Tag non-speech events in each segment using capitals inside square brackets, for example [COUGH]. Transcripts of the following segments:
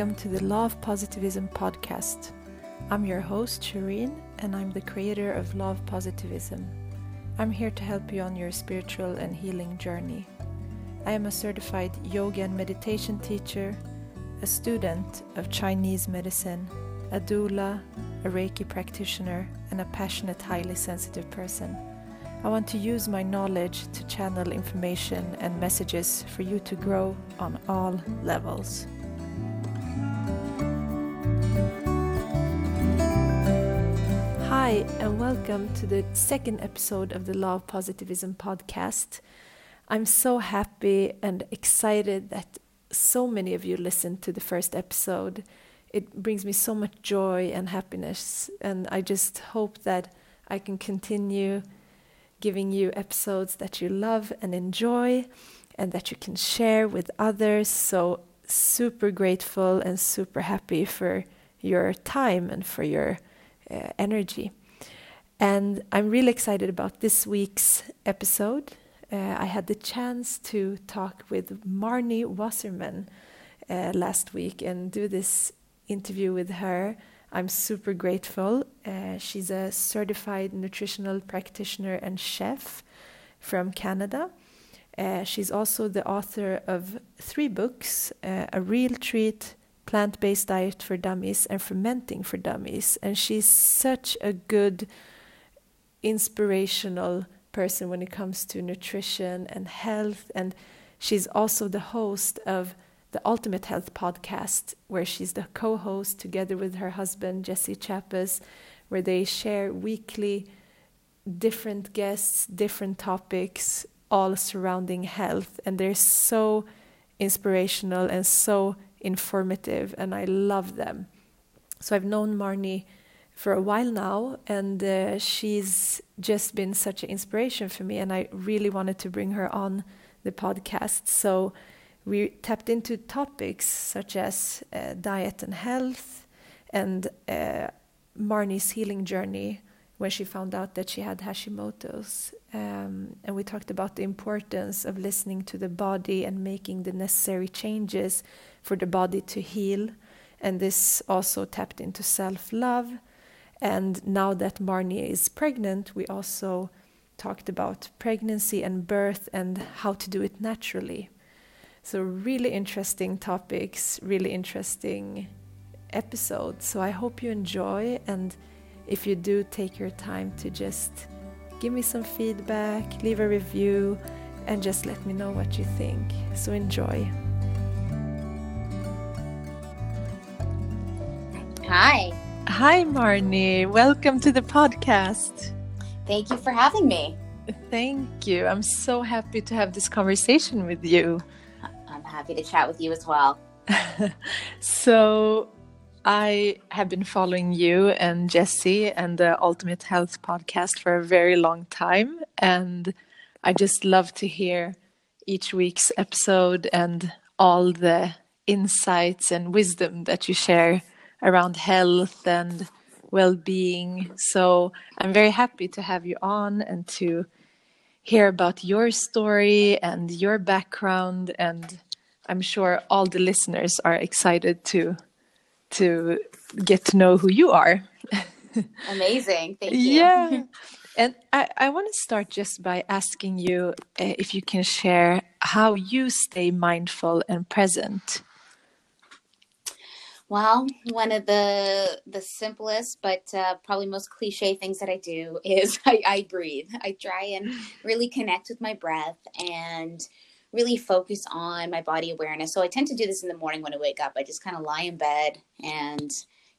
welcome to the Law of Positivism podcast. I'm your host, Shireen, and I'm the creator of Law of Positivism. I'm here to help you on your spiritual and healing journey. I am a certified yoga and meditation teacher, a student of Chinese medicine, a doula, a Reiki practitioner, and a passionate, highly sensitive person. I want to use my knowledge to channel information and messages for you to grow on all levels. Hi, and welcome to the second episode of the Law of Positivism podcast. I'm so happy and excited that so many of you listened to the first episode. It brings me so much joy and happiness, and I just hope that I can continue giving you episodes that you love and enjoy and that you can share with others. So, super grateful and super happy for your time and for your uh, energy. And I'm really excited about this week's episode. Uh, I had the chance to talk with Marni Wasserman uh, last week and do this interview with her I'm super grateful. Uh, she's a certified nutritional practitioner and chef from Canada. Uh, she's also the author of three books uh, A Real Treat, Plant Based Diet for Dummies, and Fermenting for Dummies. And she's such a good, inspirational person when it comes to nutrition and health. And she's also the host of the Ultimate Health podcast, where she's the co host together with her husband, Jesse Chappus, where they share weekly different guests, different topics, all surrounding health. And they're so inspirational and so informative, and I love them. So I've known Marni for a while now, and uh, she's just been such an inspiration for me, and I really wanted to bring her on the podcast. So we tapped into topics such as uh, diet and health and uh, Marni's healing journey when she found out that she had Hashimoto's. Um, and we talked about the importance of listening to the body and making the necessary changes for the body to heal. And this also tapped into self love. And now that Marni is pregnant, we also talked about pregnancy and birth and how to do it naturally. So, really interesting topics, really interesting episodes. So, I hope you enjoy. And if you do, take your time to just give me some feedback, leave a review, and just let me know what you think. So, enjoy. Hi. Hi, Marni. Welcome to the podcast. Thank you for having me. Thank you. I'm so happy to have this conversation with you I'm happy to chat with you as well. [LAUGHS] so, I have been following you and Jesse and the Ultimate Health podcast for a very long time. And I just love to hear each week's episode and all the insights and wisdom that you share around health and well being. So I'm very happy to have you on and to hear about your story and your background and I'm sure all the listeners are excited to to get to know who you are. [LAUGHS] Amazing. Thank you. Yeah. [LAUGHS] And I, I want to start just by asking you uh, if you can share how you stay mindful and present. Well, one of the the simplest but uh, probably most cliche things that I do is [LAUGHS] I, I breathe. I try and really connect with my breath and really focus on my body awareness. So I tend to do this in the morning when I wake up. I just kind of lie in bed and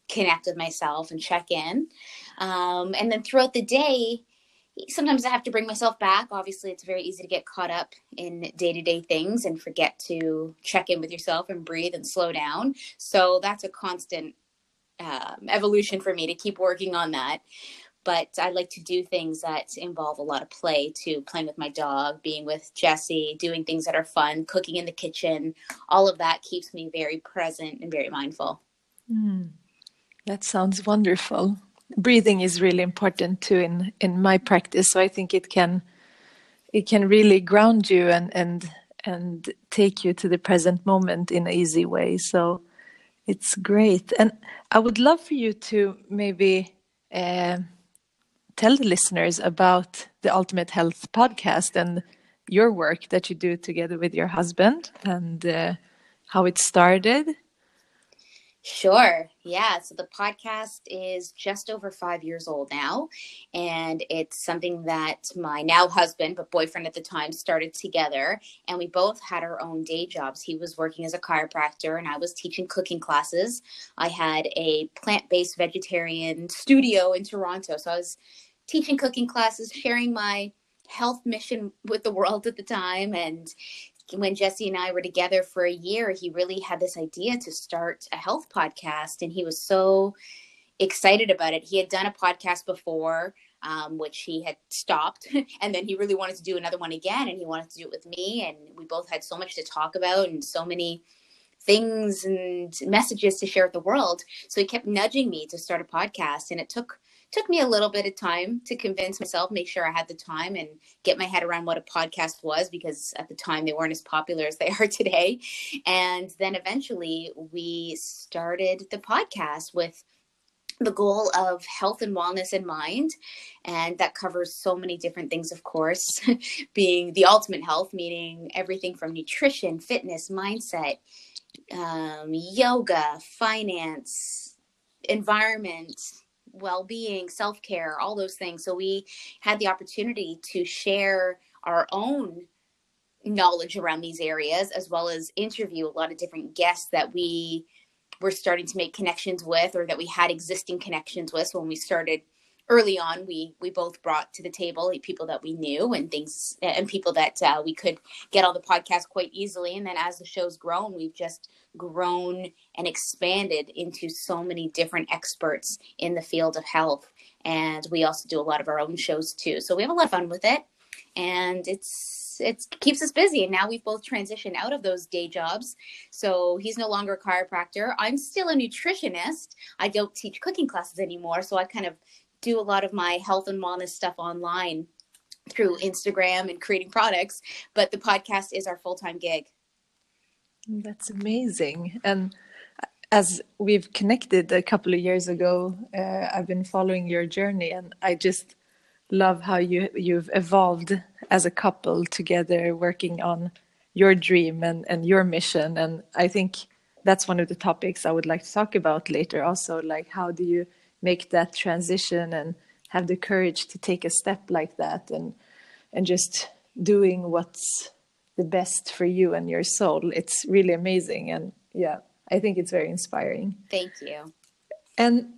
connect with myself and check in. Um, and then throughout the day, sometimes I have to bring myself back. Obviously, it's very easy to get caught up in day to day things and forget to check in with yourself and breathe and slow down. So that's a constant um, evolution for me to keep working on that but I like to do things that involve a lot of play to playing with my dog, being with Jesse, doing things that are fun, cooking in the kitchen. All of that keeps me very present and very mindful. Mm, that sounds wonderful. Breathing is really important too in in my practice, so I think it can it can really ground you and and and take you to the present moment in an easy way. So It's great. And I would love for you to maybe uh, tell the listeners about the Ultimate Health podcast and your work that you do together with your husband and uh, how it started Sure. Yeah. So the podcast is just over five years old now. And it's something that my now husband, but boyfriend at the time, started together. And we both had our own day jobs. He was working as a chiropractor, and I was teaching cooking classes. I had a plant based vegetarian studio in Toronto. So I was teaching cooking classes, sharing my health mission with the world at the time and when Jesse and I were together for a year, he really had this idea to start a health podcast, and he was so excited about it. He had done a podcast before, um, which he had stopped, [LAUGHS] and then he really wanted to do another one again, and he wanted to do it with me, and we both had so much to talk about and so many things and messages to share with the world. So he kept nudging me to start a podcast, and it took took me a little bit of time to convince myself, make sure I had the time and get my head around what a podcast was because at the time they weren't as popular as they are today. And then eventually we started the podcast with the goal of health and wellness in mind. And that covers so many different things, of course, [LAUGHS] being the ultimate health, meaning everything from nutrition, fitness, mindset, um, yoga, finance, environment, well-being self-care all those things. So we had the opportunity to share our own knowledge around these areas as well as interview a lot of different guests that we were starting to make connections with or that we had existing connections with when we started early on we we both brought to the table people that we knew and things and people that uh, we could get on the podcast quite easily. And then as the show's grown we've just grown and expanded into so many different experts in the field of health. And we also do a lot of our own shows too. So we have a lot of fun with it. And it's it keeps us busy. And now we've both transitioned out of those day jobs. So he's no longer a chiropractor. I'm still a nutritionist. I don't teach cooking classes anymore. So i kind of do a lot of my health and wellness stuff online through Instagram and creating products, but the podcast is our full time gig. That's amazing. And as we've connected a couple of years ago, uh, I've been following your journey, and I just love how you you've evolved as a couple together, working on your dream and and your mission. And I think that's one of the topics I would like to talk about later. Also, like how do you make that transition and have the courage to take a step like that and and just doing what's the best for you and your soul. It's really amazing and yeah i think it's very inspiring. Thank you. And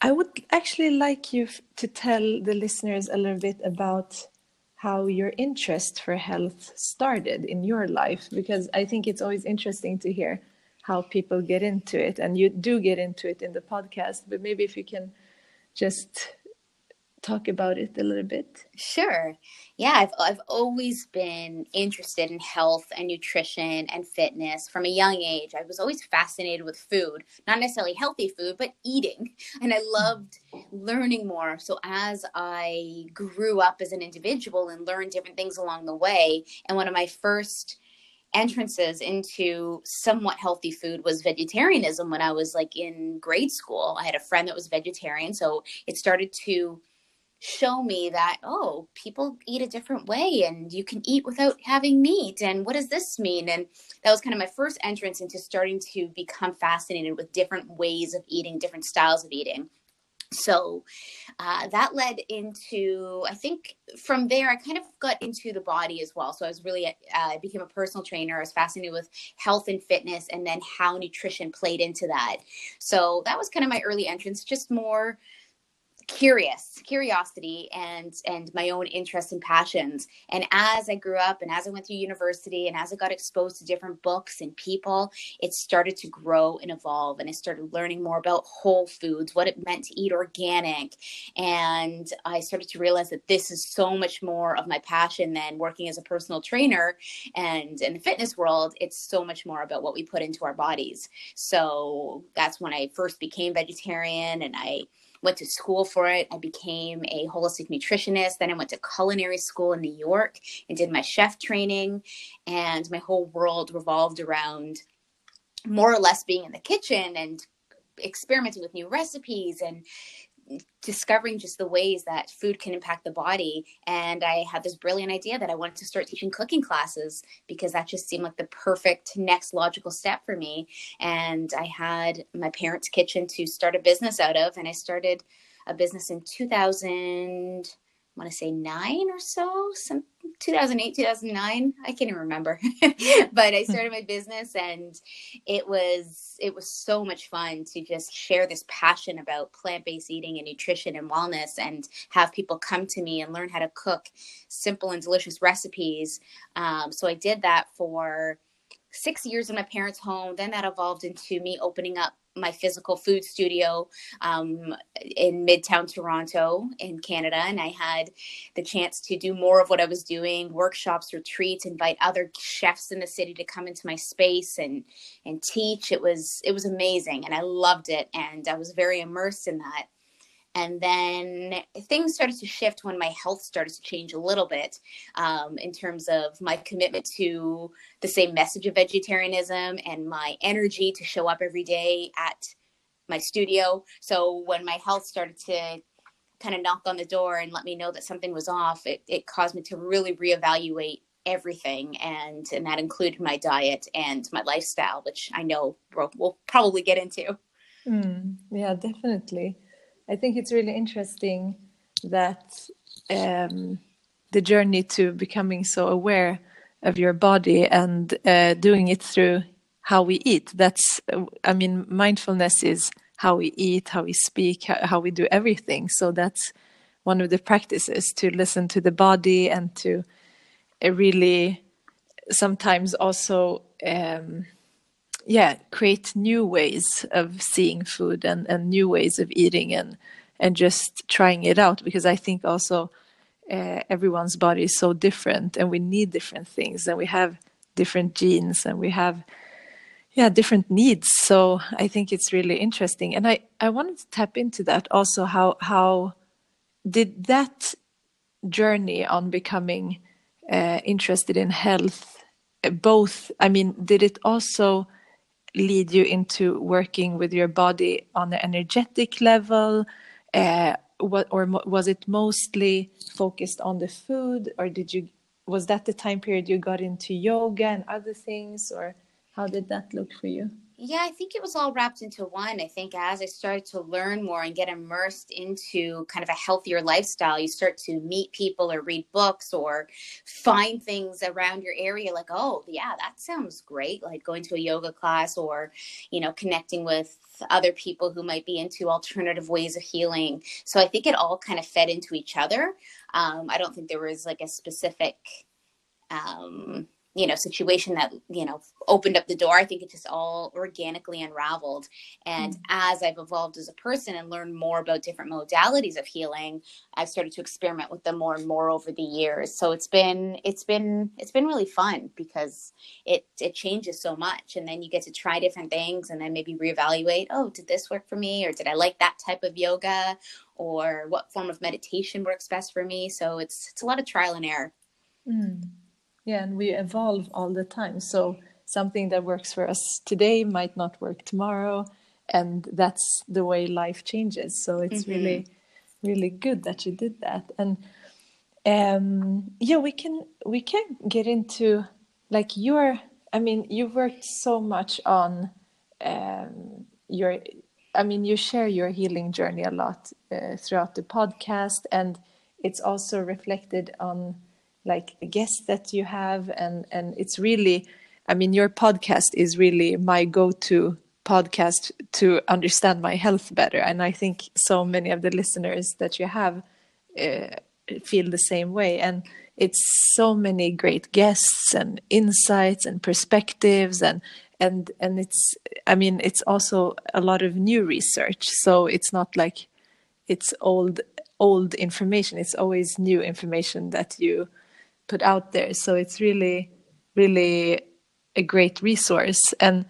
i would actually like you to tell the listeners a little bit about how your interest for health started in your life because i think it's always interesting to hear how people get into it and you do get into it in the podcast but maybe if you can just talk about it a little bit. Sure. Yeah I've, I've always been interested in health and nutrition and fitness from a young age. I was always fascinated with food not necessarily healthy food but eating [LAUGHS] and i hmm. loved learning more. So as i grew up as an individual and learned different things along the way and one of my first entrances into somewhat healthy food was vegetarianism when I was like in grade school. I had a friend that was vegetarian, so it started to show me that oh, people eat a different way and you can eat without having meat and what does this mean? And that was kind of my first entrance into starting to become fascinated with different ways of eating, different styles of eating so uh, that led into i think from there i kind of got into the body as well. So i was really uh, i became a personal trainer. I was fascinated with health and fitness and then how nutrition played into that. So that was kind of my early entrance just more curious curiosity and and my own interests and passions. And as i grew up and as i went through university and as i got exposed to different books and people it started to grow and evolve. And i started learning more about whole foods what it meant to eat organic. And i started to realize that this is so much more of my passion than working as a personal trainer. And in the fitness world it's so much more about what we put into our bodies. So that's when i first became vegetarian and i went to school for it. I became a holistic nutritionist. Then I went to culinary school in New York and did my chef training. And my whole world revolved around more or less being in the kitchen and experimenting with new recipes and discovering just the ways that food can impact the body. And i had this brilliant idea that i wanted to start teaching cooking classes because that just seemed like the perfect next logical step for me. And i had my parents kitchen to start a business out of and i started a business in 2000 I want to say nine or so, some 2008, 2009. I can't even remember, [LAUGHS] [LAUGHS] but I started my business and it was, it was so much fun to just share this passion about plant-based eating and nutrition and wellness and have people come to me and learn how to cook simple and delicious recipes. Um, so I did that for six years in my parents' home. Then that evolved into me opening up my physical food studio um, in Midtown Toronto in Canada. And I had the chance to do more of what I was doing workshops, retreats, invite other chefs in the city to come into my space and, and teach. It was, it was amazing. And I loved it. And I was very immersed in that. And then things started to shift when my health started to change a little bit um, in terms of my commitment to the same message of vegetarianism and my energy to show up every day at my studio. So when my health started to kind of knock on the door and let me know that something was off, it, it caused me to really reevaluate everything and and that included my diet and my lifestyle which i know we'll, we'll probably get into mm, yeah definitely I think it's really interesting that um, the journey to becoming so aware of your body and uh, doing it through how we eat. That's, I mean, mindfulness is how we eat, how we speak, how, we do everything. So that's one of the practices to listen to the body and to uh, really sometimes also um, yeah create new ways of seeing food and, and new ways of eating and and just trying it out because i think also uh, everyone's body is so different and we need different things and we have different genes and we have yeah different needs. So i think it's really interesting. And i i wanted to tap into that also how how did that journey on becoming uh, interested in health both i mean did it also lead you into working with your body on an energetic level? Uh, what, or was it mostly focused on the food, or did you was that the time period you got into yoga and other things, or how did that look for you? Yeah, I think it was all wrapped into one. I think as I started to learn more and get immersed into kind of a healthier lifestyle, you start to meet people or read books or find things around your area like, oh, yeah, that sounds great. Like going to a yoga class or, you know, connecting with other people who might be into alternative ways of healing. So I think it all kind of fed into each other. Um, I don't think there was like a specific. Um, you know situation that you know opened up the door i think it just all organically unraveled. And mm. as i've evolved as a person and learned more about different modalities of healing i've started to experiment with them more and more over the years. So it's been it's been it's been really fun because it it changes so much. And then you get to try different things and then maybe reevaluate oh did this work for me? Or did i like that type of yoga? Or what form of meditation works best for me? So it's it's a lot of trial and error. Mm yeah and we evolve all the time. So something that works for us today might not work tomorrow and that's the way life changes. So it's mm-hmm. really really good that you did that. And um yeah we can we can get into like your i mean you worked so much on um your i mean you share your healing journey a lot uh, throughout the podcast and it's also reflected on like guests that you have and and it's really i mean your podcast is really my go-to podcast to understand my health better. And i think so many of the listeners that you have uh, feel the same way. And it's so many great guests and insights and perspectives and and and it's i mean it's also a lot of new research. So it's not like it's old old information. It's always new information that you put out there. So it's really, really a great resource. And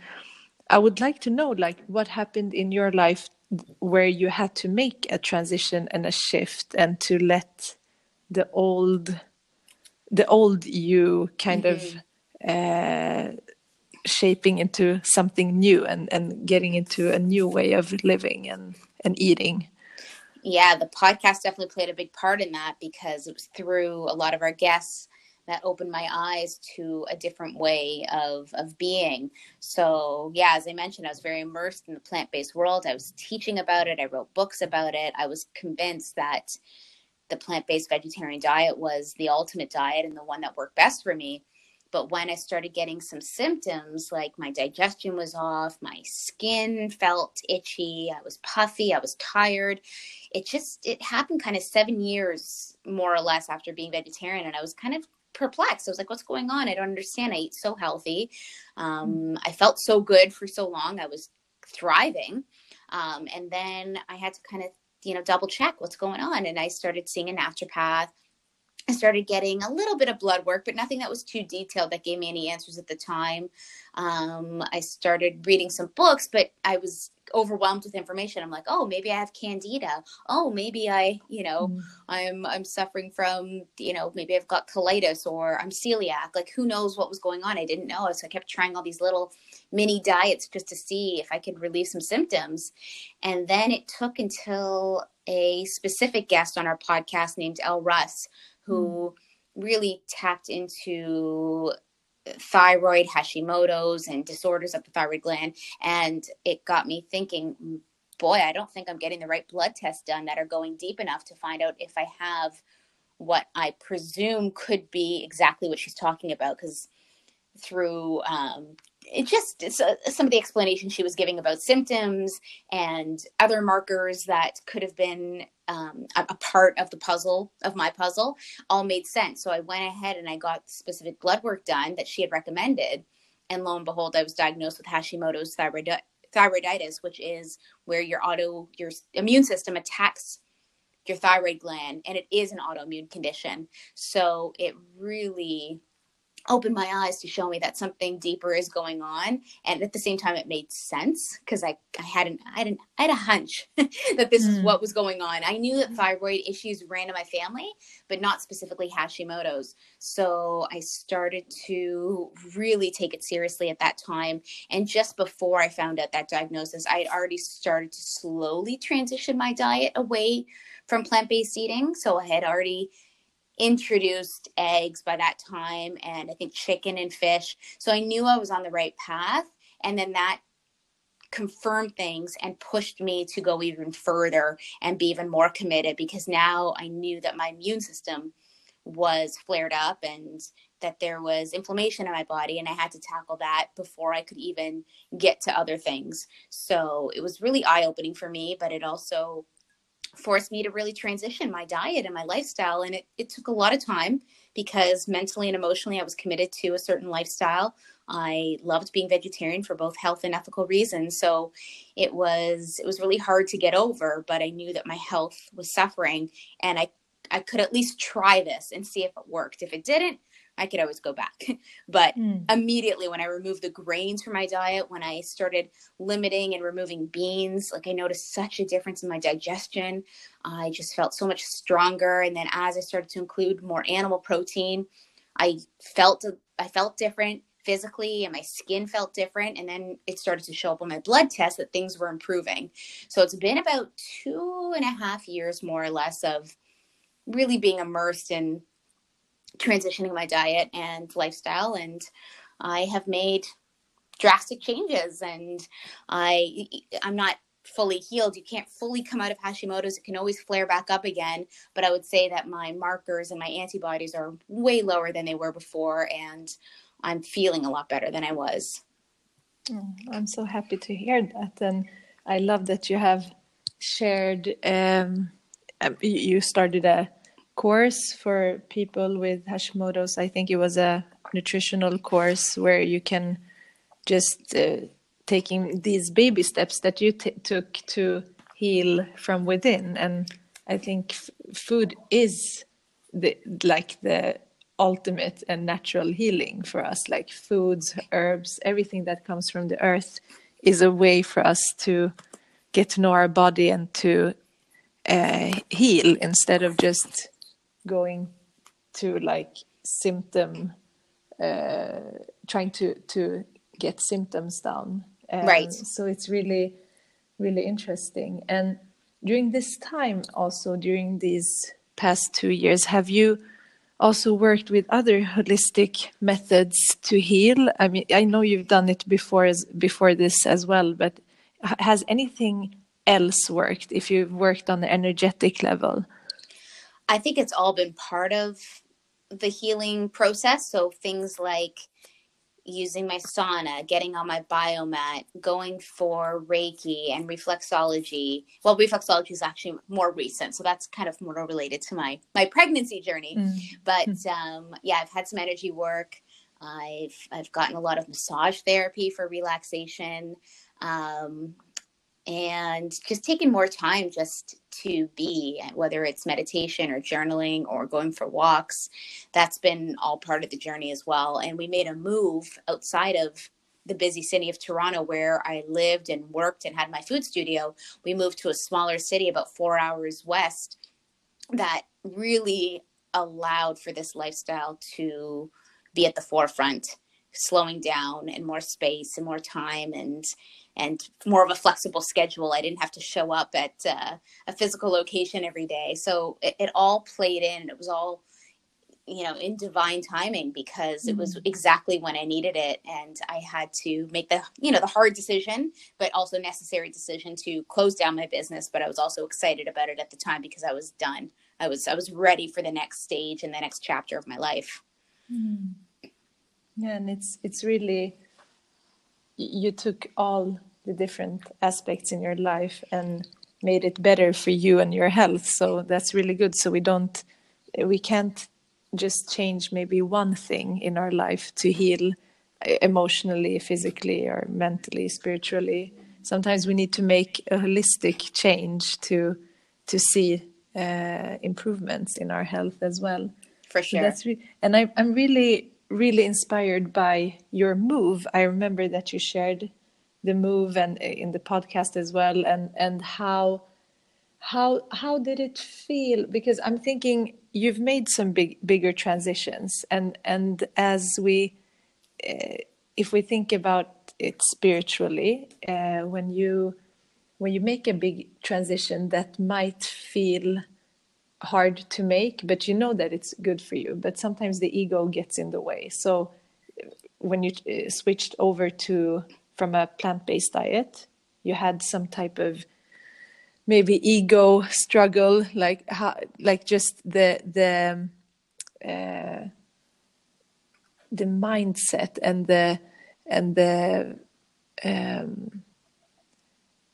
I would like to know, like, what happened in your life where you had to make a transition and a shift, and to let the old, the old you kind mm-hmm. of uh, shaping into something new and and getting into a new way of living and and eating yeah the podcast definitely played a big part in that because it was through a lot of our guests that opened my eyes to a different way of of being. So yeah, as I mentioned, I was very immersed in the plant based world. I was teaching about it. I wrote books about it. I was convinced that the plant based vegetarian diet was the ultimate diet and the one that worked best for me. But when I started getting some symptoms, like my digestion was off, my skin felt itchy, I was puffy, I was tired. It just it happened kind of seven years more or less after being vegetarian, and I was kind of perplexed. I was like, what's going on? I don't understand. I eat so healthy. Um. I felt so good for so long. I was thriving. Um, and then I had to kind of, you know, double check what's going on. And I started seeing a naturopath. I started getting a little bit of blood work, but nothing that was too detailed that gave me any answers at the time. Um, I started reading some books, but I was overwhelmed with information. I'm like oh maybe i have candida. Oh maybe i you know mm. i'm i'm suffering from you know maybe i've got colitis or i'm celiac. Like who knows what was going on? I didn't know. So i kept trying all these little mini diets just to see if i could relieve some symptoms. And then it took until a specific guest on our podcast named Elle Russ who really tapped into thyroid, Hashimoto's, and disorders of the thyroid gland. And it got me thinking, boy, I don't think I'm getting the right blood tests done that are going deep enough to find out if I have what I presume could be exactly what she's talking about. Because through um, it just uh, some of the explanation she was giving about symptoms and other markers that could have been um, a, part of the puzzle of my puzzle all made sense. So I went ahead and I got specific blood work done that she had recommended, and lo and behold, I was diagnosed with Hashimoto's thyroid thyroiditis, which is where your auto your immune system attacks your thyroid gland, and it is an autoimmune condition. So it really opened my eyes to show me that something deeper is going on and at the same time it made sense because I, I had an I had an I had a hunch [LAUGHS] that this mm. is what was going on. I knew that thyroid issues ran in my family, but not specifically Hashimoto's. So I started to really take it seriously at that time. And just before I found out that diagnosis, I had already started to slowly transition my diet away from plant-based eating. So I had already introduced eggs by that time and I think chicken and fish. So I knew I was on the right path. And then that confirmed things and pushed me to go even further and be even more committed because now I knew that my immune system was flared up and that there was inflammation in my body and I had to tackle that before I could even get to other things. So it was really eye opening for me, but it also forced me to really transition my diet and my lifestyle. And it, it took a lot of time because mentally and emotionally I was committed to a certain lifestyle. I loved being vegetarian for both health and ethical reasons. So it was it was really hard to get over, but I knew that my health was suffering and I I could at least try this and see if it worked. If it didn't, I could always go back. [LAUGHS] but mm. immediately when I removed the grains from my diet, when I started limiting and removing beans, like I noticed such a difference in my digestion. I just felt so much stronger. And then as I started to include more animal protein, I felt I felt different physically and my skin felt different and then it started to show up on my blood test that things were improving so it's been about two and a half years more or less of really being immersed in transitioning my diet and lifestyle and I have made drastic changes and I I'm not fully healed. You can't fully come out of Hashimoto's. It can always flare back up again, but I would say that my markers and my antibodies are way lower than they were before and I'm feeling a lot better than I was. Oh, I'm so happy to hear that and I love that you have shared um, um you started a course for people with Hashimoto's. I think it was a nutritional course where you can just uh, taking these baby steps that you took to heal from within. And I think food is the like the ultimate and natural healing for us. Like foods, herbs, everything that comes from the earth is a way for us to get to know our body and to uh, heal instead of just going to like symptom uh, trying to to get symptoms down. Um, right. So it's really, really interesting. And during this time, also during these past two years, have you also worked with other holistic methods to heal? I mean, I know you've done it before as before this as well, but has anything else worked if you've worked on the energetic level? I think it's all been part of the healing process. So things like using my sauna, getting on my biomat, going for Reiki and reflexology. Well, reflexology is actually more recent, so that's kind of more related to my my pregnancy journey. Mm. But um, yeah, I've had some energy work. I've I've gotten a lot of massage therapy for relaxation. Um, and just taking more time just to be whether it's meditation or journaling or going for walks that's been all part of the journey as well. And we made a move outside of the busy city of Toronto where I lived and worked and had my food studio. We moved to a smaller city about 4 hours west that really allowed for this lifestyle to be at the forefront slowing down and more space and more time and and more of a flexible schedule. I didn't have to show up at uh, a physical location every day. So it, it, all played in. It was all, you know, in divine timing because mm-hmm. it was mm-hmm. exactly when I needed it. And I had to make the, you know, the hard decision, but also necessary decision to close down my business. But I was also excited about it at the time because I was done. I was, I was ready for the next stage and the next chapter of my life. Mm. Yeah. And it's, it's really, you took all the different aspects in your life and made it better for you and your health. So that's really good. So we don't we can't just change maybe one thing in our life to heal emotionally physically or mentally spiritually. Sometimes we need to make a holistic change to to see uh, improvements in our health as well. For sure so that's re- and I, i'm really really inspired by your move. I remember that you shared the move and uh, in the podcast as well and and how how how did it feel? Because i'm thinking you've made some big bigger transitions and and as we uh, if we think about it spiritually uh, when you when you make a big transition that might feel hard to make but you know that it's good for you. But sometimes the ego gets in the way. So when you uh, switched over to from a plant-based diet you had some type of maybe ego struggle like how like just the the uh, the mindset and the and the um,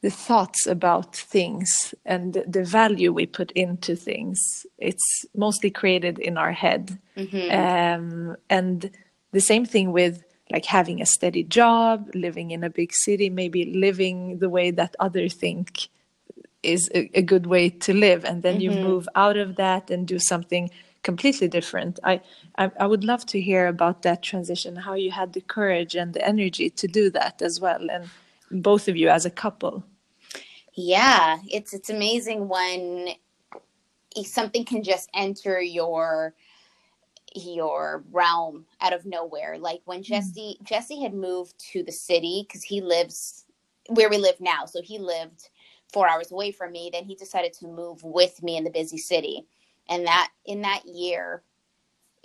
the thoughts about things and the value we put into things it's mostly created in our head mm-hmm. um, and the same thing with like having a steady job, living in a big city, maybe living the way that others think is a, a good way to live, and then mm-hmm. you move out of that and do something completely different. I, I, I would love to hear about that transition, how you had the courage and the energy to do that as well, and both of you as a couple. Yeah, it's it's amazing when something can just enter your your realm out of nowhere. Like when hmm. Jesse mm. Jesse had moved to the city because he lives where we live now. So he lived four hours away from me. Then he decided to move with me in the busy city. And that in that year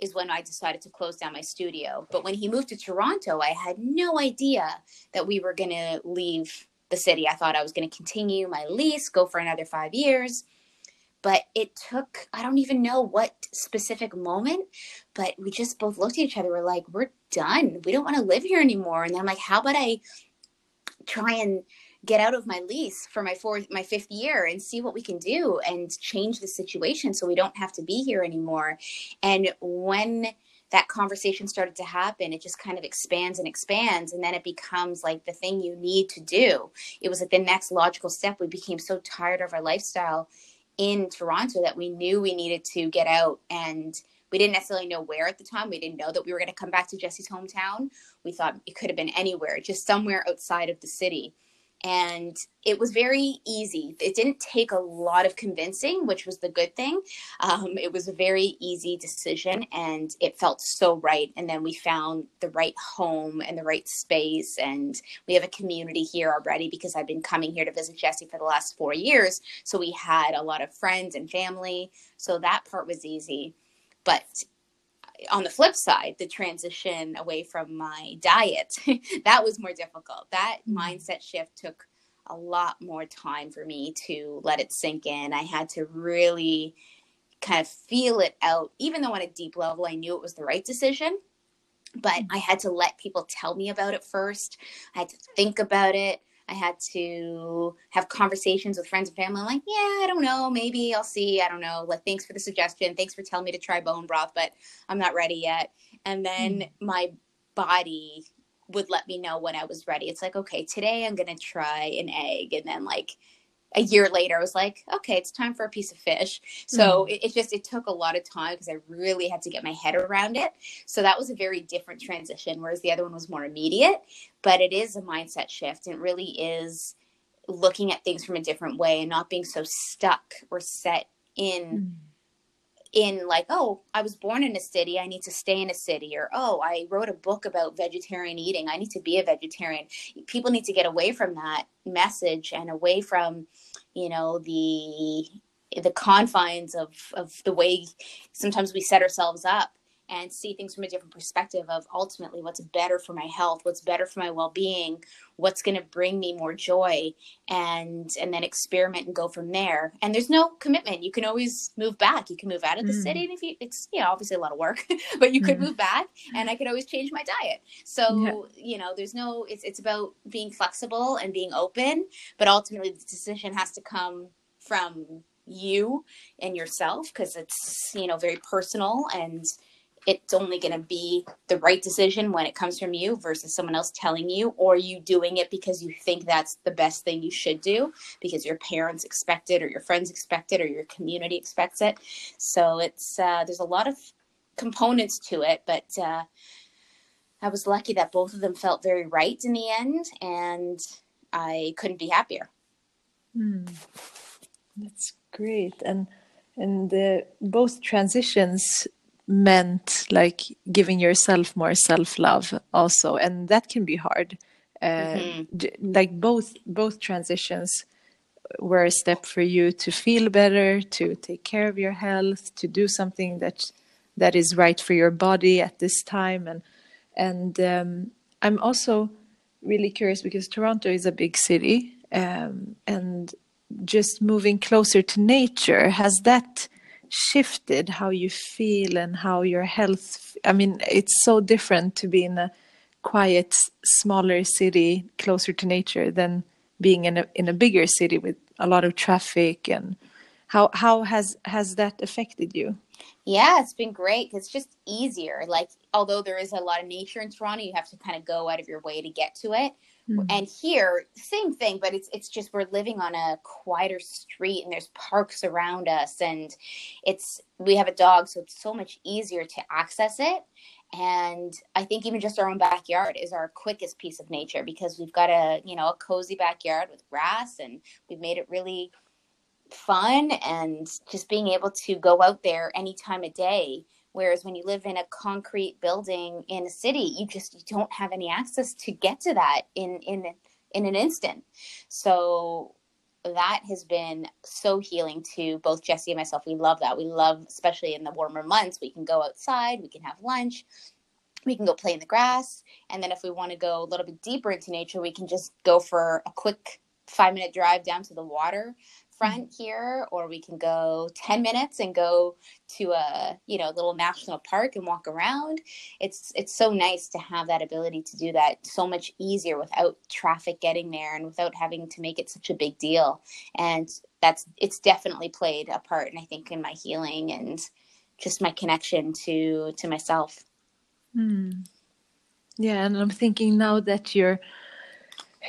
is when I decided to close down my studio. But when he moved to Toronto, I had no idea that we were going to leave the city. I thought I was going to continue my lease, go for another five years. But it took i don't even know what specific moment but we just both looked at each other. We're like we're done. We don't want to live here anymore. And i'm like how about i try and get out of my lease for my fourth my fifth year and see what we can do and change the situation so we don't have to be here anymore? And when that conversation started to happen it just kind of expands and expands and then it becomes like the thing you need to do it was like the next logical step we became so tired of our lifestyle in Toronto that we knew we needed to get out and we didn't necessarily know where at the time. We didn't know that we were going to come back to Jesse's hometown. We thought it could have been anywhere, just somewhere outside of the city. And it was very easy. It didn't take a lot of convincing, which was the good thing. Um, it was a very easy decision, and it felt so right. And then we found the right home and the right space, and we have a community here already because I've been coming here to visit Jesse for the last four years. So we had a lot of friends and family. So that part was easy. But on the flip side, the transition away from my diet, [LAUGHS] that was more difficult. That mm-hmm. mindset shift took a lot more time for me to let it sink in. I had to really kind of feel it out, even though on a deep level I knew it was the right decision. But mm-hmm. I had to let people tell me about it first. I had to think about it. I had to have conversations with friends and family. I'm like, yeah, I don't know. Maybe I'll see. I don't know. Like, thanks for the suggestion. Thanks for telling me to try bone broth, but I'm not ready yet. And then mm. my body would let me know when I was ready. It's like, okay, today I'm going to try an egg. And then, like, a year later, I was like, okay, it's time for a piece of fish. So mm. it, it, just it took a lot of time because I really had to get my head around it. So that was a very different transition, whereas the other one was more immediate. But it is a mindset shift. It really is looking at things from a different way and not being so stuck or set in. Mm. In like, oh, I was born in a city, I need to stay in a city, or oh, I wrote a book about vegetarian eating, I need to be a vegetarian. People need to get away from that message and away from you know the the confines of of the way sometimes we set ourselves up and see things from a different perspective of ultimately what's better for my health what's better for my well-being what's going to bring me more joy and and then experiment and go from there and there's no commitment you can always move back you can move out of the mm. city and if you it's you know obviously a lot of work [LAUGHS] but you could mm. move back and i could always change my diet so yeah. you know there's no it's it's about being flexible and being open but ultimately the decision has to come from you and yourself because it's you know very personal and it's only going to be the right decision when it comes from you versus someone else telling you or you doing it because you think that's the best thing you should do because your parents expect it or your friends expect it or your community expects it. So it's uh, there's a lot of components to it but uh, i was lucky that both of them felt very right in the end and i couldn't be happier. Mm. that's great. And and both transitions meant like giving yourself more self-love also and that can be hard uh, mm-hmm. like both both transitions were a step for you to feel better to take care of your health to do something that that is right for your body at this time and and um, i'm also really curious because toronto is a big city um, and just moving closer to nature has that shifted how you feel and how your health i mean it's so different to be in a quiet smaller city closer to nature than being in a in a bigger city with a lot of traffic and how how has has that affected you? Yeah it's been great it's just easier. Like although there is a lot of nature in toronto you have to kind of go out of your way to get to it Mm-hmm. And here, same thing, but it's it's just we're living on a quieter street and there's parks around us and it's we have a dog so it's so much easier to access it. And I think even just our own backyard is our quickest piece of nature because we've got a, you know, a cozy backyard with grass and we've made it really fun and just being able to go out there any time of day Whereas when you live in a concrete building in a city, you just you don't have any access to get to that in in in an instant. So that has been so healing to both Jesse and myself. We love that. We love, especially in the warmer months, we can go outside, we can have lunch, we can go play in the grass. And then if we want to go a little bit deeper into nature, we can just go for a quick five minute drive down to the water front here or we can go 10 minutes and go to a you know little national park and walk around. It's it's so nice to have that ability to do that so much easier without traffic getting there and without having to make it such a big deal. And that's it's definitely played a part and i think in my healing and just my connection to to myself. Mm. yeah and i'm thinking now that you're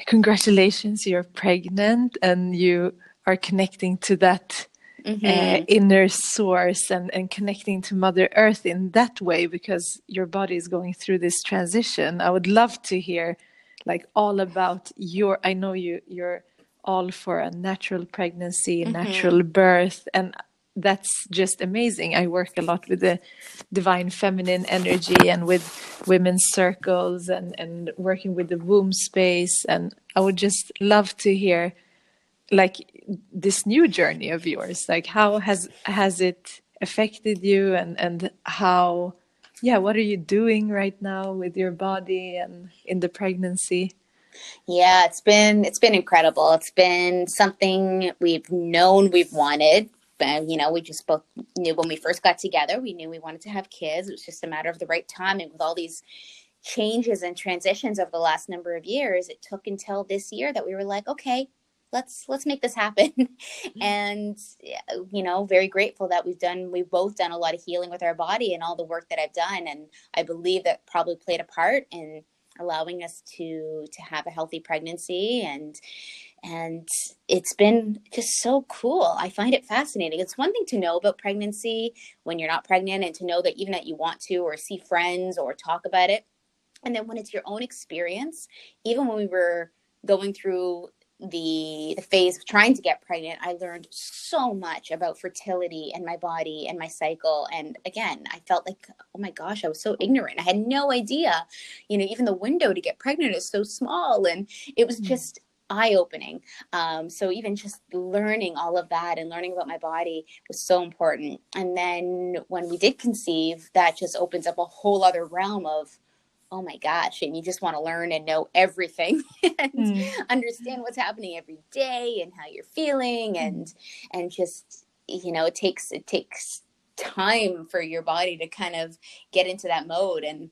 congratulations you're pregnant and you are connecting to that mm-hmm. uh, inner source and, and connecting to Mother Earth in that way because your body is going through this transition. I would love to hear like all about your i know you you're all for a natural pregnancy Mm-hmm. natural birth and that's just amazing i work a lot with the divine feminine energy and with women's circles and and working with the womb space and i would just love to hear like this new journey of yours like how has has it affected you and and how yeah what are you doing right now with your body and in the pregnancy Yeah, it's been it's been incredible. It's been something we've known we've wanted. But, you know, we just both knew when we first got together, we knew we wanted to have kids. It was just a matter of the right timing with all these changes and transitions over the last number of years. It took until this year that we were like, okay, let's let's make this happen. [LAUGHS] Mm-hmm. and you know, very grateful that we've done we've both done a lot of healing with our body and all the work that I've done. And I believe that probably played a part in allowing us to to have a healthy pregnancy. And and it's been just so cool. I find it fascinating. It's one thing to know about pregnancy when you're not pregnant and to know that even that you want to or see friends or talk about it. And then when it's your own experience even when we were going through the the phase of trying to get pregnant i learned so much about fertility and my body and my cycle. And again i felt like oh my gosh i was so ignorant. I had no idea you know even the window to get pregnant is so small. And it was Mm. just eye opening um, so even just learning all of that and learning about my body was so important. And then when we did conceive that just opens up a whole other realm of oh my gosh and you just want to learn and know everything [LAUGHS] and Mm. understand what's happening every day and how you're feeling and and just you know it takes it takes time for your body to kind of get into that mode and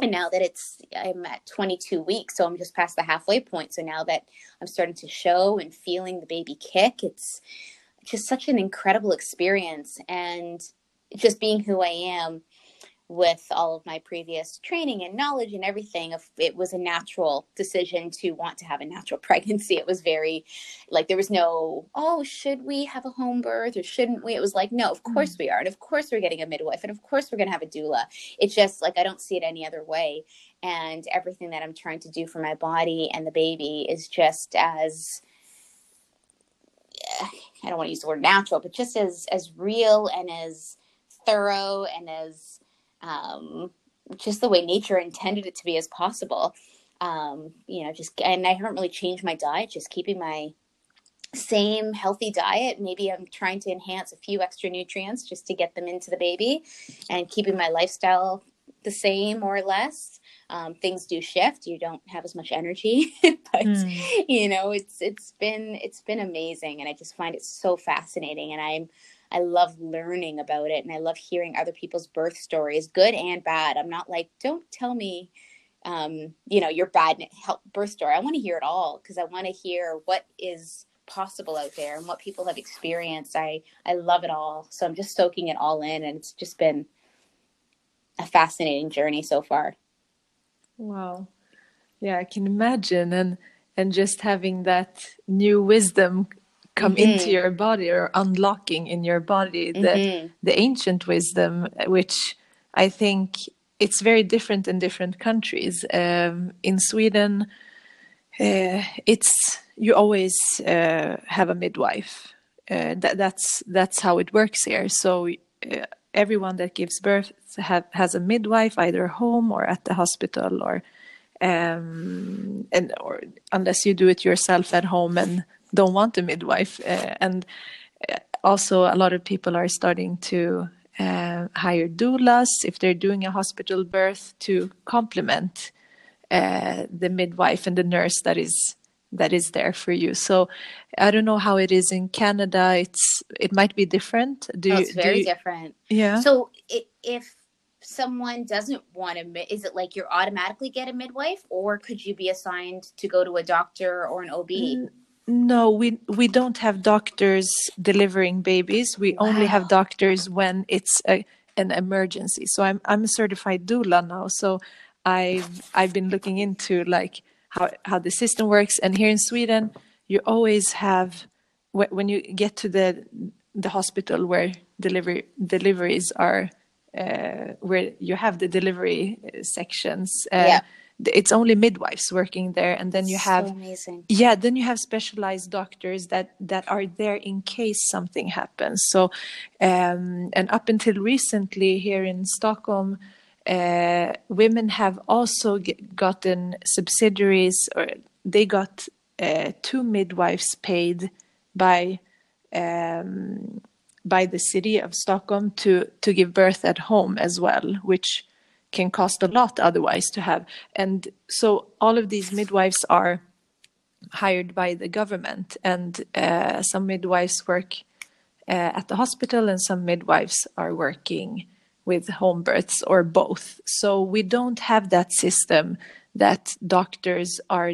and now that it's i'm at 22 weeks so i'm just past the halfway point so now that i'm starting to show and feeling the baby kick it's just such an incredible experience and just being who i am with all of my previous training and knowledge and everything if it was a natural decision to want to have a natural [LAUGHS] pregnancy. It was very like there was no oh should we have a home birth or shouldn't we? It was like no of hmm. course we are and of course we're getting a midwife and of course we're going to have a doula. It's just like i don't see it any other way and everything that i'm trying to do for my body and the baby is just as i don't want to use the word natural but just as as real and as thorough and as um, just the way nature intended it to be as possible. Um, you know, just and I haven't really changed my diet, just keeping my same healthy diet. Maybe I'm trying to enhance a few extra nutrients just to get them into the baby, and keeping my lifestyle the same or less. Um, things do shift. You don't have as much energy, [LAUGHS] but Mm. you know, it's it's been it's been amazing, and I just find it so fascinating, and I'm I love learning about it and I love hearing other people's birth stories, good and bad. I'm not like, don't tell me, um, you know, your bad birth story. I want to hear it all because I want to hear what is possible out there and what people have experienced. I I love it all, so I'm just soaking it all in, and it's just been a fascinating journey so far. Wow. Yeah, I can imagine and and just having that new wisdom come Mhm. into your body or unlocking in your body the Mhm. the ancient wisdom which I think it's very different in different countries. Um, in Sweden uh, it's you always uh, have a midwife. Uh, that, that's that's how it works here. So uh, everyone that gives birth have, has a midwife either home or at the hospital or um, and or unless you do it yourself at home and don't want a midwife uh, and uh, also a lot of people are starting to uh, hire doulas if they're doing a hospital birth to complement uh, the midwife and the nurse that is that is there for you. So I don't know how it is in Canada. It's it might be different. Do Oh, you? it's do very you- different. Yeah. So if someone doesn't want to, is it like you automatically get a midwife, or could you be assigned to go to a doctor or an OB? N- No, we we don't have doctors delivering babies. We only have doctors when it's a, an emergency. So I'm I'm a certified doula now. So I've I've been looking into like how how the system works. And here in Sweden, you always have when you get to the the hospital where delivery deliveries are uh, where you have the delivery uh, sections. Uh, Yeah. It's only midwives working there and then you have amazing. yeah then you have specialized doctors that that are there in case something happens so um, and up until recently here in stockholm uh, women have also get, gotten subsidiaries or they got uh, two midwives paid by um, by the city of Stockholm to to give birth at home as well, which can cost a lot otherwise to have. And so all of these midwives are hired by the government, and uh, some midwives work uh, at the hospital, and some midwives are working with home births or both. So we don't have that system that doctors are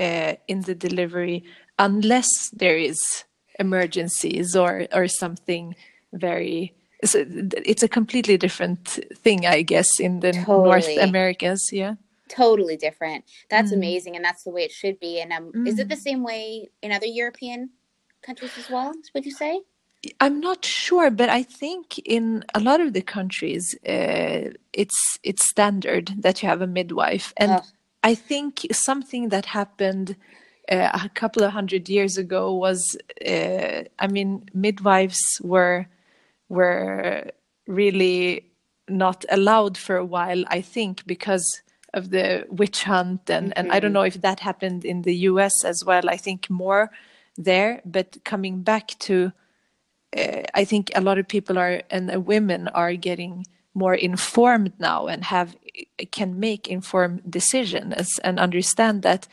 uh, in the delivery unless there is emergencies or or something very so it's a completely different thing i guess in the totally. north americas yeah totally different that's mm. amazing and that's the way it should be and um, mm. is it the mm. same way in other european countries as well would you say i'm not sure but i think in a lot of the countries uh, it's it's standard that you have a midwife and oh. i think something that happened uh, a couple of hundred years ago was uh, i mean midwives were were really not allowed for a while i think because of the witch hunt and mm-hmm. and i don't mm-hmm. know if that happened in the us as well i think more there but coming back to uh, i think a lot of people are and women are getting more informed now and have can make informed decisions and understand that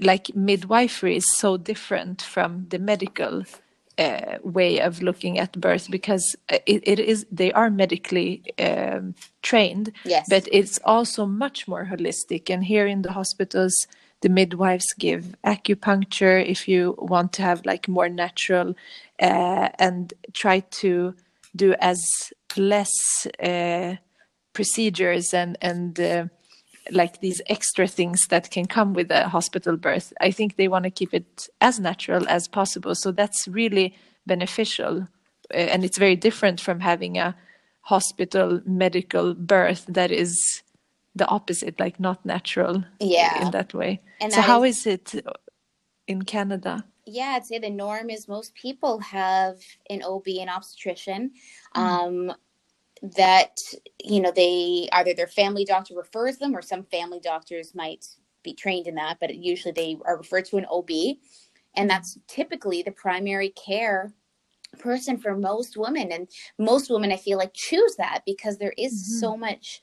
like midwifery is so different from the medical uh, way of looking at birth because it, it is they are medically um, trained yes. but it's also much more holistic and here in the hospitals the midwives give acupuncture if you want to have like more natural uh, and try to do as less uh, procedures and and uh, like these extra things that can come with a hospital birth. I think they want to keep it as natural as possible. So that's really beneficial. Uh, and it's very different from having a hospital medical birth that is the opposite, like not natural yeah. in that way. And so, how is, is it in Canada? Yeah, I'd say the norm is most people have an OB and obstetrician. Mm. Um, that you know they either their family doctor refers them or some family doctors might be trained in that but usually they are referred to an ob and that's typically the primary care person for most women and most women i feel like choose that because there is mm-hmm. so much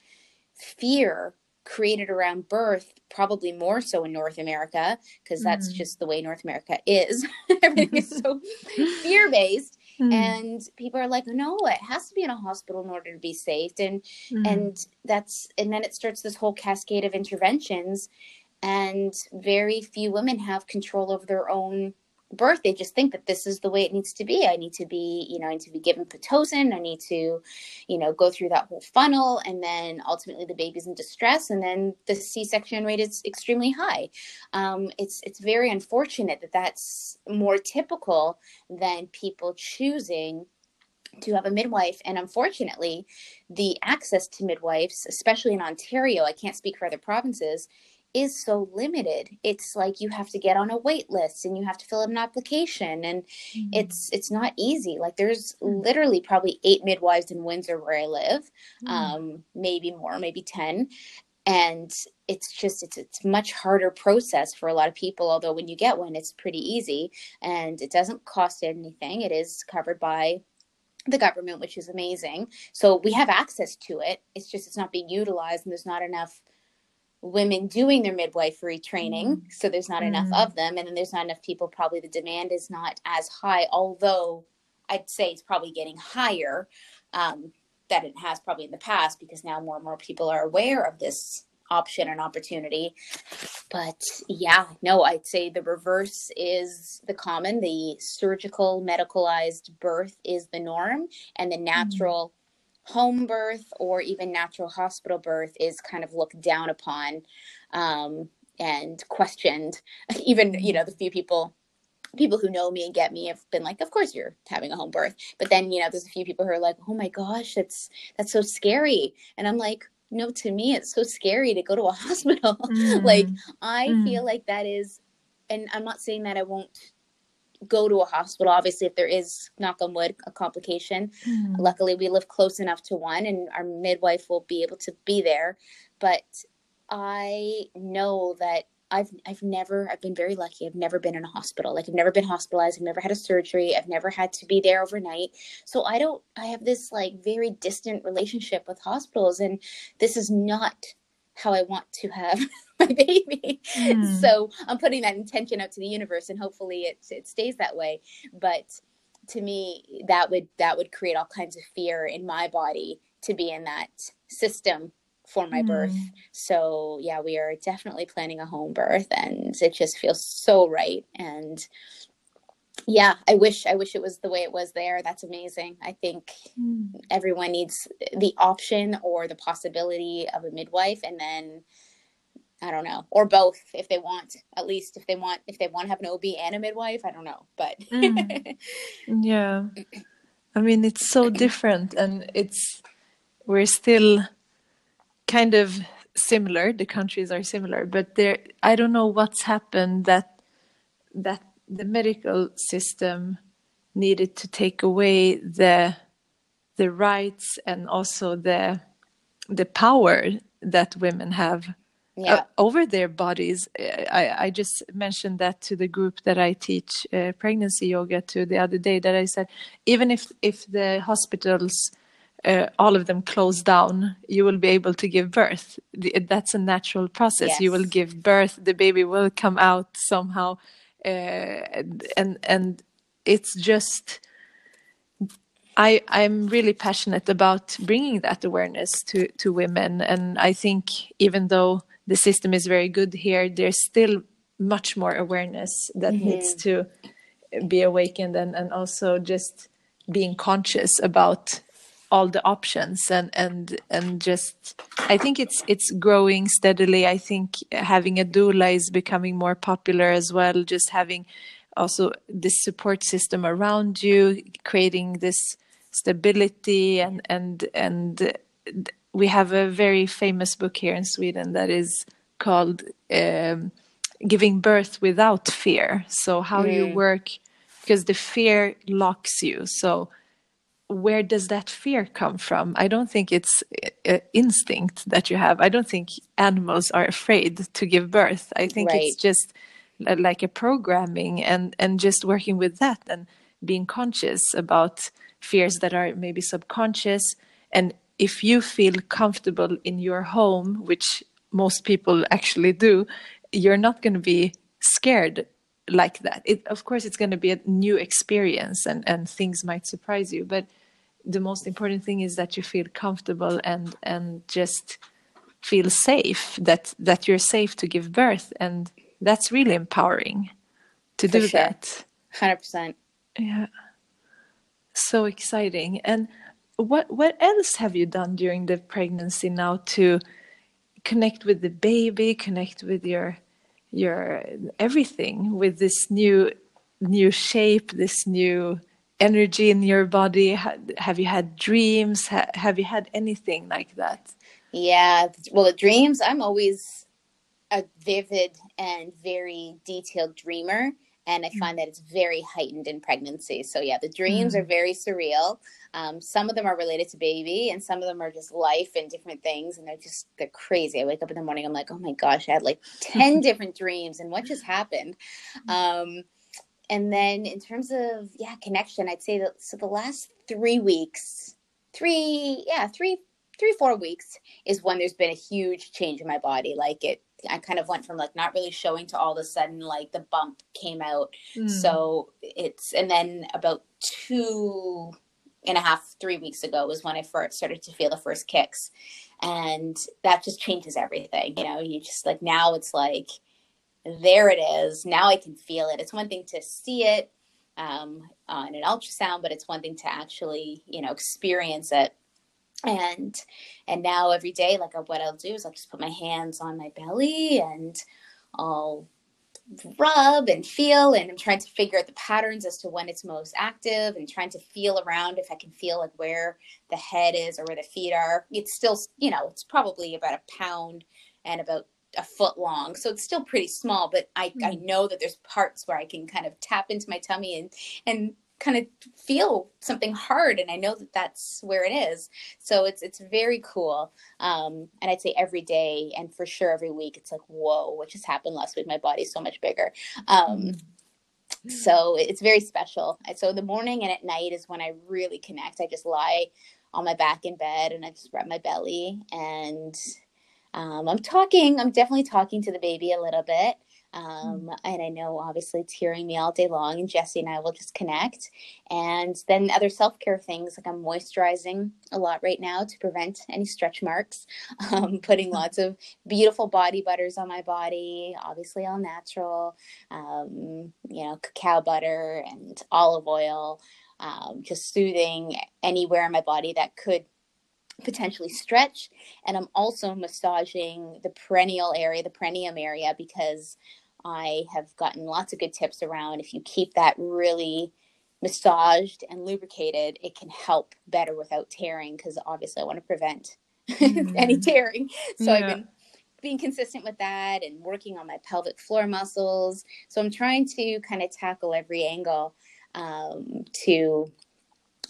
fear created around birth probably more so in north america because that's mm. just the way north america is [LAUGHS] everything is [LAUGHS] so fear based Mm. And people are like, no, it has to be in a hospital in order to be safe. And mm. and that's and then it starts this whole cascade of interventions. And very few women have control over their own birth they just think that this is the way it needs to be. I need to be you know i need to be given pitocin. I need to you know go through that whole funnel. And then ultimately the baby's in distress and then the c-section rate is extremely high. Um, it's it's very unfortunate that that's more typical than people choosing to have a midwife. And unfortunately the access to midwives especially in ontario i can't speak for other provinces is so limited it's like you have to get on a wait list and you have to fill out an application and mm-hmm. it's it's not easy like there's mm-hmm. literally probably eight midwives in windsor where i live mm-hmm. um maybe more maybe 10 and it's just it's it's much harder process for a lot of people although when you get one it's pretty easy and it doesn't cost anything it is covered by the government which is amazing so we have access to it it's just it's not being utilized and there's not enough women doing their midwifery training mm. so there's not mm. enough of them and then there's not enough people probably the demand is not as high although i'd say it's probably getting higher um, that it has probably in the past because now more and more people are aware of this option and opportunity but yeah no i'd say the reverse is the common the surgical medicalized birth is the norm and the mm. Home birth or even natural hospital birth is kind of looked down upon um, and questioned. [LAUGHS] Even, you know, the few people people who know me and get me have been like of course you're having a home birth but then you know there's a few people who are like oh my gosh that's that's so scary and i'm like no, to me, it's so scary to go to a [LAUGHS] hospital. Mm. [LAUGHS] like, I mm. feel like that is, and I'm not saying that I won't go to a hospital. Obviously, if there is, knock on wood, a complication. Mm. Luckily, we live close enough to one, and our midwife will be able to be there. But I know that I've I've never I've been very lucky. I've never been in a hospital. Like I've never been hospitalized. I've never had a surgery. I've never had to be there overnight. So I don't I have this like very distant relationship with hospitals and this is not how I want to have [LAUGHS] my baby. Mm. So I'm putting that intention out to the universe and hopefully it it stays that way. But to me that would that would create all kinds of fear in my body to be in that system for my mm. birth. So yeah, we are definitely planning a home birth and it just feels so right. And yeah, I wish I wish it was the way it was there. That's amazing. I think mm. everyone needs the option or the possibility of a midwife and then I don't know, or both if they want. At least if they want, if they want to have an OB and a midwife, I don't know, but mm. [LAUGHS] yeah, I mean it's so [CLEARS THROAT] different, and it's we're still kind of similar. The countries are similar, but there I don't know what's happened that that the medical system needed to take away the the rights and also the the power that women have uh, yeah. uh, over their bodies. I, I just mentioned that to the group that I teach uh, pregnancy yoga to the other day. That I said, even if if the hospitals uh, all of them close down, you will be able to give birth. That's a natural process. Yes. You will give birth. The baby will come out somehow, uh, and and it's just. I I'm really passionate about bringing that awareness to to women, and I think even though the system is very good here, there's still much more awareness that mm-hmm. needs to be awakened, and and also just being conscious about all the options and and and just I think it's it's growing steadily. I think having a doula is becoming more popular as well. Just having also this support system around you, creating this stability and and and we have a very famous book here in Sweden that is called um, "Giving Birth Without Fear." So how mm. you work because the fear locks you. So where does that fear come from? I don't think it's an instinct that you have. I don't think animals are afraid to give birth. I think right. it's just like a programming and and just working with that and being conscious about fears that are maybe subconscious and if you feel comfortable in your home which most people actually do you're not going to be scared like that. It, of course it's going to be a new experience and and things might surprise you but the most important thing is that you feel comfortable and and just feel safe that that you're safe to give birth and that's really empowering to For do sure. that. 100% yeah. So exciting. And what what else have you done during the pregnancy now to connect with the baby connect with your your everything with this new new shape this new energy in your body? Have you had dreams? Have you had anything like that? Yeah, well, the dreams, I'm always a vivid and very detailed dreamer. And I mm. find that it's very heightened in pregnancy. So, yeah, the dreams mm. are very surreal. Um, some of them are related to baby, and some of them are just life and different things. And they're just, they're crazy. I wake up in the morning, I'm like, oh my gosh, I had like 10 [LAUGHS] different dreams, and what just happened? Mm. Um, and then in terms of yeah connection i'd say that so the last three weeks three yeah three three four weeks is when there's been a huge change in my body like it i kind of went from like not really showing to all of a sudden like the bump came out mm. so it's and then about two and a half three weeks ago was when i first started to feel the first kicks and that just changes everything you know you just like now it's like there it is. Now I can feel it. It's one thing to see it um, on an ultrasound, but it's one thing to actually, you know, experience it. And and now every day, like what I'll do is I'll just put my hands on my belly and I'll rub and feel and I'm trying to figure out the patterns as to when it's most active and trying to feel around if I can feel like where the head is or where the feet are. It's still, you know, it's probably about a pound and about a foot long. So it's still pretty small, but I, mm. I know that there's parts where I can kind of tap into my tummy and, and kind of feel something hard and i know that that's where it is. So it's it's very cool. Um and i'd say every day and for sure every week it's like whoa what just happened last week? My body's so much bigger. Um mm-hmm. so it's very special. So the morning and at night is when i really connect. I just lie on my back in bed and i just rub my belly and um, i'm talking. I'm definitely talking to the baby a little bit. Mm. Um, and I know obviously it's hearing me all day long, and Jesse and I will just connect. And then other self care things like I'm moisturizing a lot right now to prevent any stretch marks, [LAUGHS] um, putting [LAUGHS] lots of beautiful body butters on my body, obviously all natural, um, you know, cacao butter and olive oil, um, just soothing anywhere in my body that could potentially stretch. And i'm also massaging the perineal area the perineum area because I have gotten lots of good tips around if you keep that really massaged and lubricated, it can help better without tearing because obviously I want to prevent [LAUGHS] mm-hmm. any tearing. So yeah. I've been being consistent with that and working on my pelvic floor muscles. So I'm trying to kind of tackle every angle um, to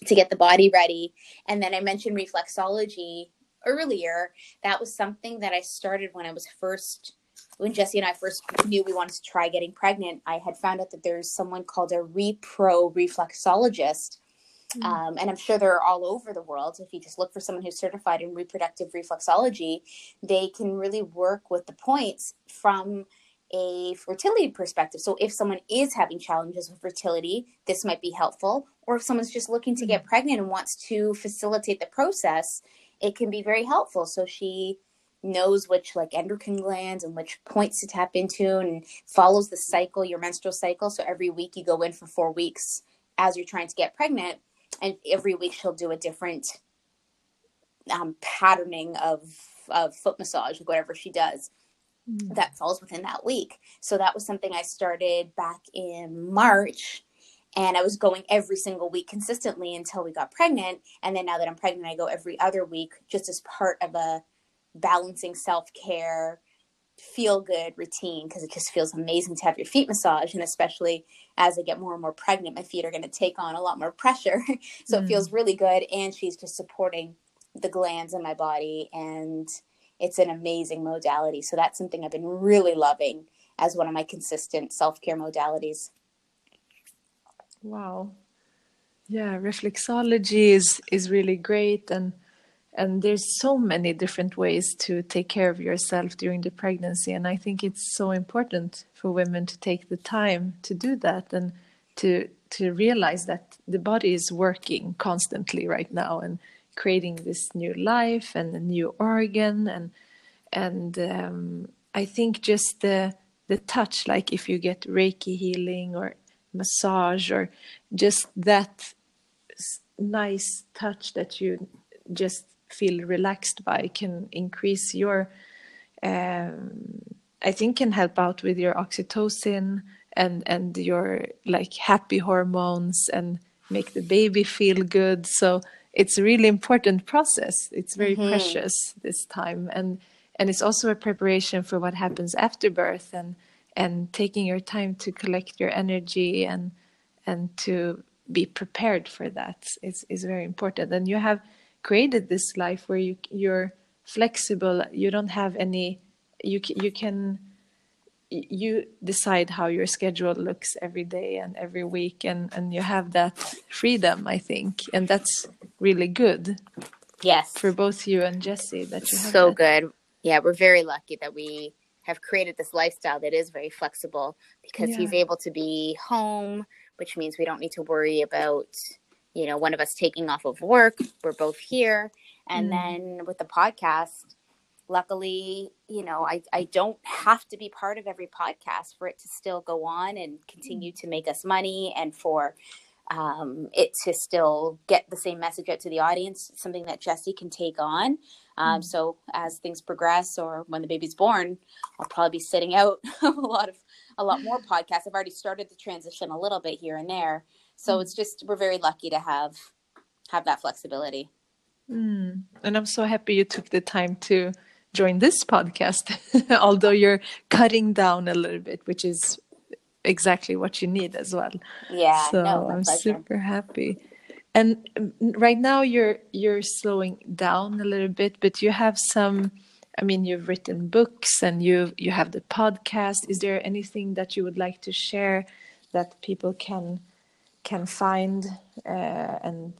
to get the body ready. And then I mentioned reflexology earlier. That was something that I started when I was first when Jesse and I first knew we wanted to try getting pregnant, I had found out that there's someone called a repro reflexologist. Mm-hmm. Um, and I'm sure they're all over the world. If you just look for someone who's certified in reproductive reflexology, they can really work with the points from a fertility perspective. So if someone is having challenges with fertility, this might be helpful. Or if someone's just looking to get mm-hmm. pregnant and wants to facilitate the process, it can be very helpful. So she knows which like endocrine glands and which points to tap into and follows the cycle, your menstrual cycle. So every week you go in for four weeks as you're trying to get pregnant. And every week she'll do a different um, patterning of, of foot massage, whatever she does mm. that falls within that week. So that was something I started back in March and I was going every single week consistently until we got pregnant. And then now that I'm pregnant, I go every other week just as part of a balancing self care, feel good routine because it just feels amazing to have your feet massaged. And especially as I get more and more pregnant, my feet are going to take on a lot more pressure. [LAUGHS] so mm. it feels really good. And she's just supporting the glands in my body. And it's an amazing modality. So that's something I've been really loving as one of my consistent self care modalities. Wow. Yeah, reflexology is is really great and and there's so many different ways to take care of yourself during the pregnancy and i think it's so important for women to take the time to do that and to to realize that the body is working constantly right now and creating this new life and a new organ and and um, i think just the the touch like if you get reiki healing or massage or just that nice touch that you just feel relaxed by can increase your um, i think can help out with your oxytocin and and your like happy hormones and make the baby feel good. So it's a really important process. It's very mm-hmm. precious this time. And and it's also a preparation for what happens after birth and and taking your time to collect your energy and and to be prepared for that is is very important. And you have created this life where you you're flexible you don't have any you you can you decide how your schedule looks every day and every week and and you have that freedom i think and that's really good yes for both you and jesse that you have so that. good yeah we're very lucky that we have created this lifestyle that is very flexible because yeah. he's able to be home which means we don't need to worry about you know, one of us taking off of work. We're both here. And mm. then with the podcast, luckily, you know, I, I don't have to be part of every podcast for it to still go on and continue to make us money and for um, it to still get the same message out to the audience, something that Jesse can take on. Um, mm. So as things progress or when the baby's born, I'll probably be sitting out [LAUGHS] a lot of a lot more podcasts. I've already started the transition a little bit here and there. So mm. it's just we're very lucky to have have that flexibility. Mm. And I'm so happy you took the time to join this podcast, [LAUGHS] although you're cutting down a little bit, which is exactly what you need as well. Yeah. So no, I'm pleasure. super happy. And mm, right now you're you're slowing down a little bit, but you have some I mean you've written books and you you have the podcast. Is there anything that you would like to share that people can can find uh, and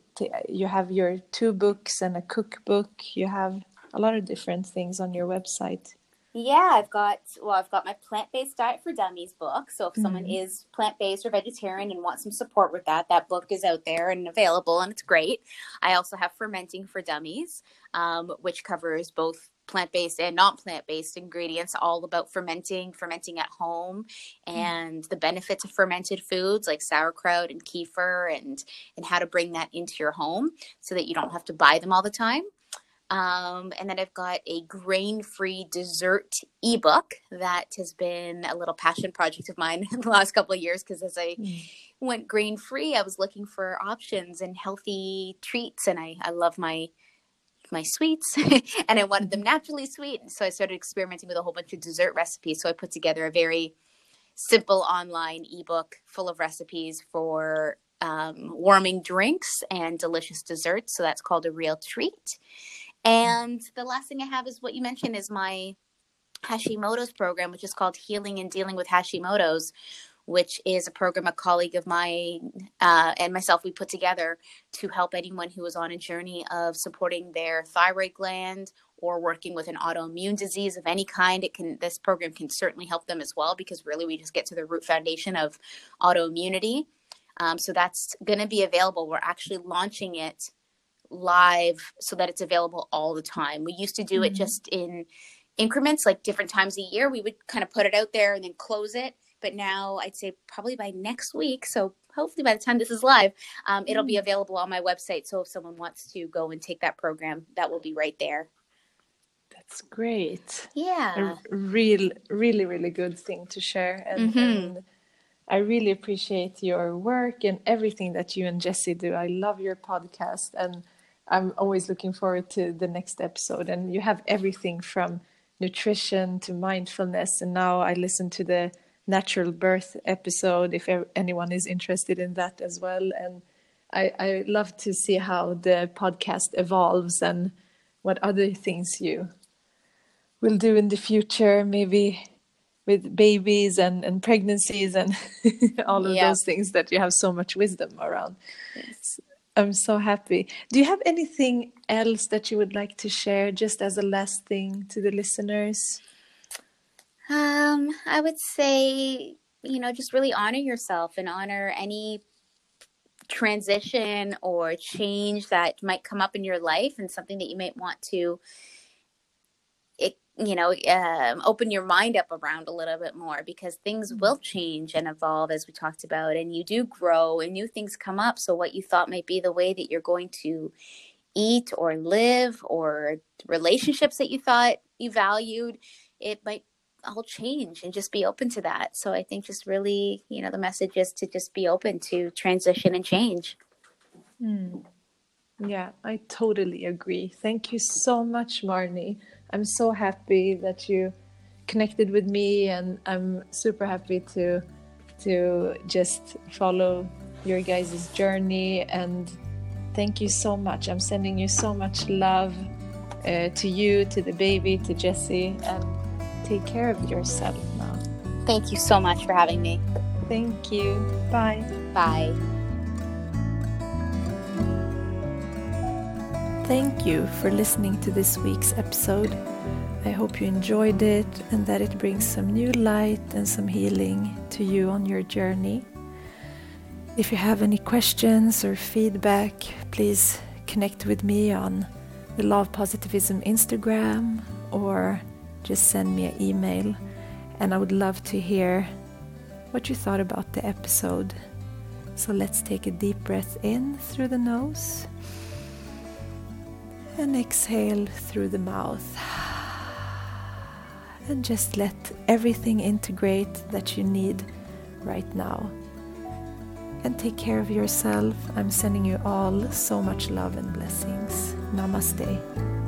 you have your two books and a cookbook. You have a lot of different things on your website. Yeah, I've got well, I've got my plant-based diet for dummies book. So if mm-hmm. someone is plant-based or vegetarian and wants some support with that, that book is out there and available, and it's great. I also have fermenting for dummies, um, which covers both plant-based and non-plant-based ingredients all about fermenting fermenting at home mm. and the benefits of fermented foods like sauerkraut and kefir and and how to bring that into your home so that you don't have to buy them all the time um, and then I've got a grain free dessert ebook that has been a little passion project of mine [LAUGHS] in the last couple of years because as I mm. went grain free, I was looking for options and healthy treats. And I, I love my my sweets [LAUGHS] and I wanted them naturally sweet. So I started experimenting with a whole bunch of dessert recipes. So I put together a very simple online ebook full of recipes for um, warming drinks and delicious desserts. So that's called a real treat. And the last thing I have is what you mentioned is my Hashimoto's program, which is called Healing and Dealing with Hashimoto's, which is a program a colleague of mine uh, and myself we put together to help anyone who is on a journey of supporting their thyroid gland or working with an autoimmune disease of any kind. It can this program can certainly help them as well because really we just get to the root foundation of autoimmunity. Um, so that's going to be available. We're actually launching it live so that it's available all the time. We used to do mm-hmm. it just in increments like different times a year. We would kind of put it out there and then close it but now I'd say probably by next week. So hopefully by the time this is live, um, it'll be mm. available on my website. So if someone wants to go and take that program, that will be right there. That's great. Yeah. A real, really, really good thing to share. And, mm-hmm. and I really appreciate your work and everything that you and Jesse do. I love your podcast and I'm always looking forward to the next episode. And you have everything from nutrition to mindfulness. And now I listen to the natural birth episode if anyone is interested in that as well and I, I love to see how the podcast evolves and what other things you will do in the future maybe with babies and, and pregnancies and [LAUGHS] all of yeah. those things that you have so much wisdom around yes. i'm so happy do you have anything else that you would like to share just as a last thing to the listeners um, I would say, you know, just really honor yourself and honor any transition or change that might come up in your life and something that you might want to it, you know um, open your mind up around a little bit more because things mm-hmm. will change and evolve as we talked about and you do grow and new things come up so what you thought might be the way that you're going to eat or live or relationships that you thought you valued it might all change and just be open to that. So I think just really, you know, the message is to just be open to transition and change. Mm. Yeah, I totally agree. Thank you so much, Marni. I'm so happy that you connected with me and I'm super happy to to just follow your guys' journey and thank you so much. I'm sending you so much love uh, to you, to the baby, to Jesse and take care of yourself now. Thank you so much for having me. Thank you. Bye. Bye. Thank you for listening to this week's episode. I hope you enjoyed it and that it brings some new light and some healing to you on your journey. If you have any questions or feedback, please connect with me on the Love Positivism Instagram or just send me an email. And I would love to hear what you thought about the episode. So let's take a deep breath in through the nose and exhale through the mouth. [SIGHS] and just let everything integrate that you need right now. And take care of yourself. I'm sending you all so much love and blessings. Namaste.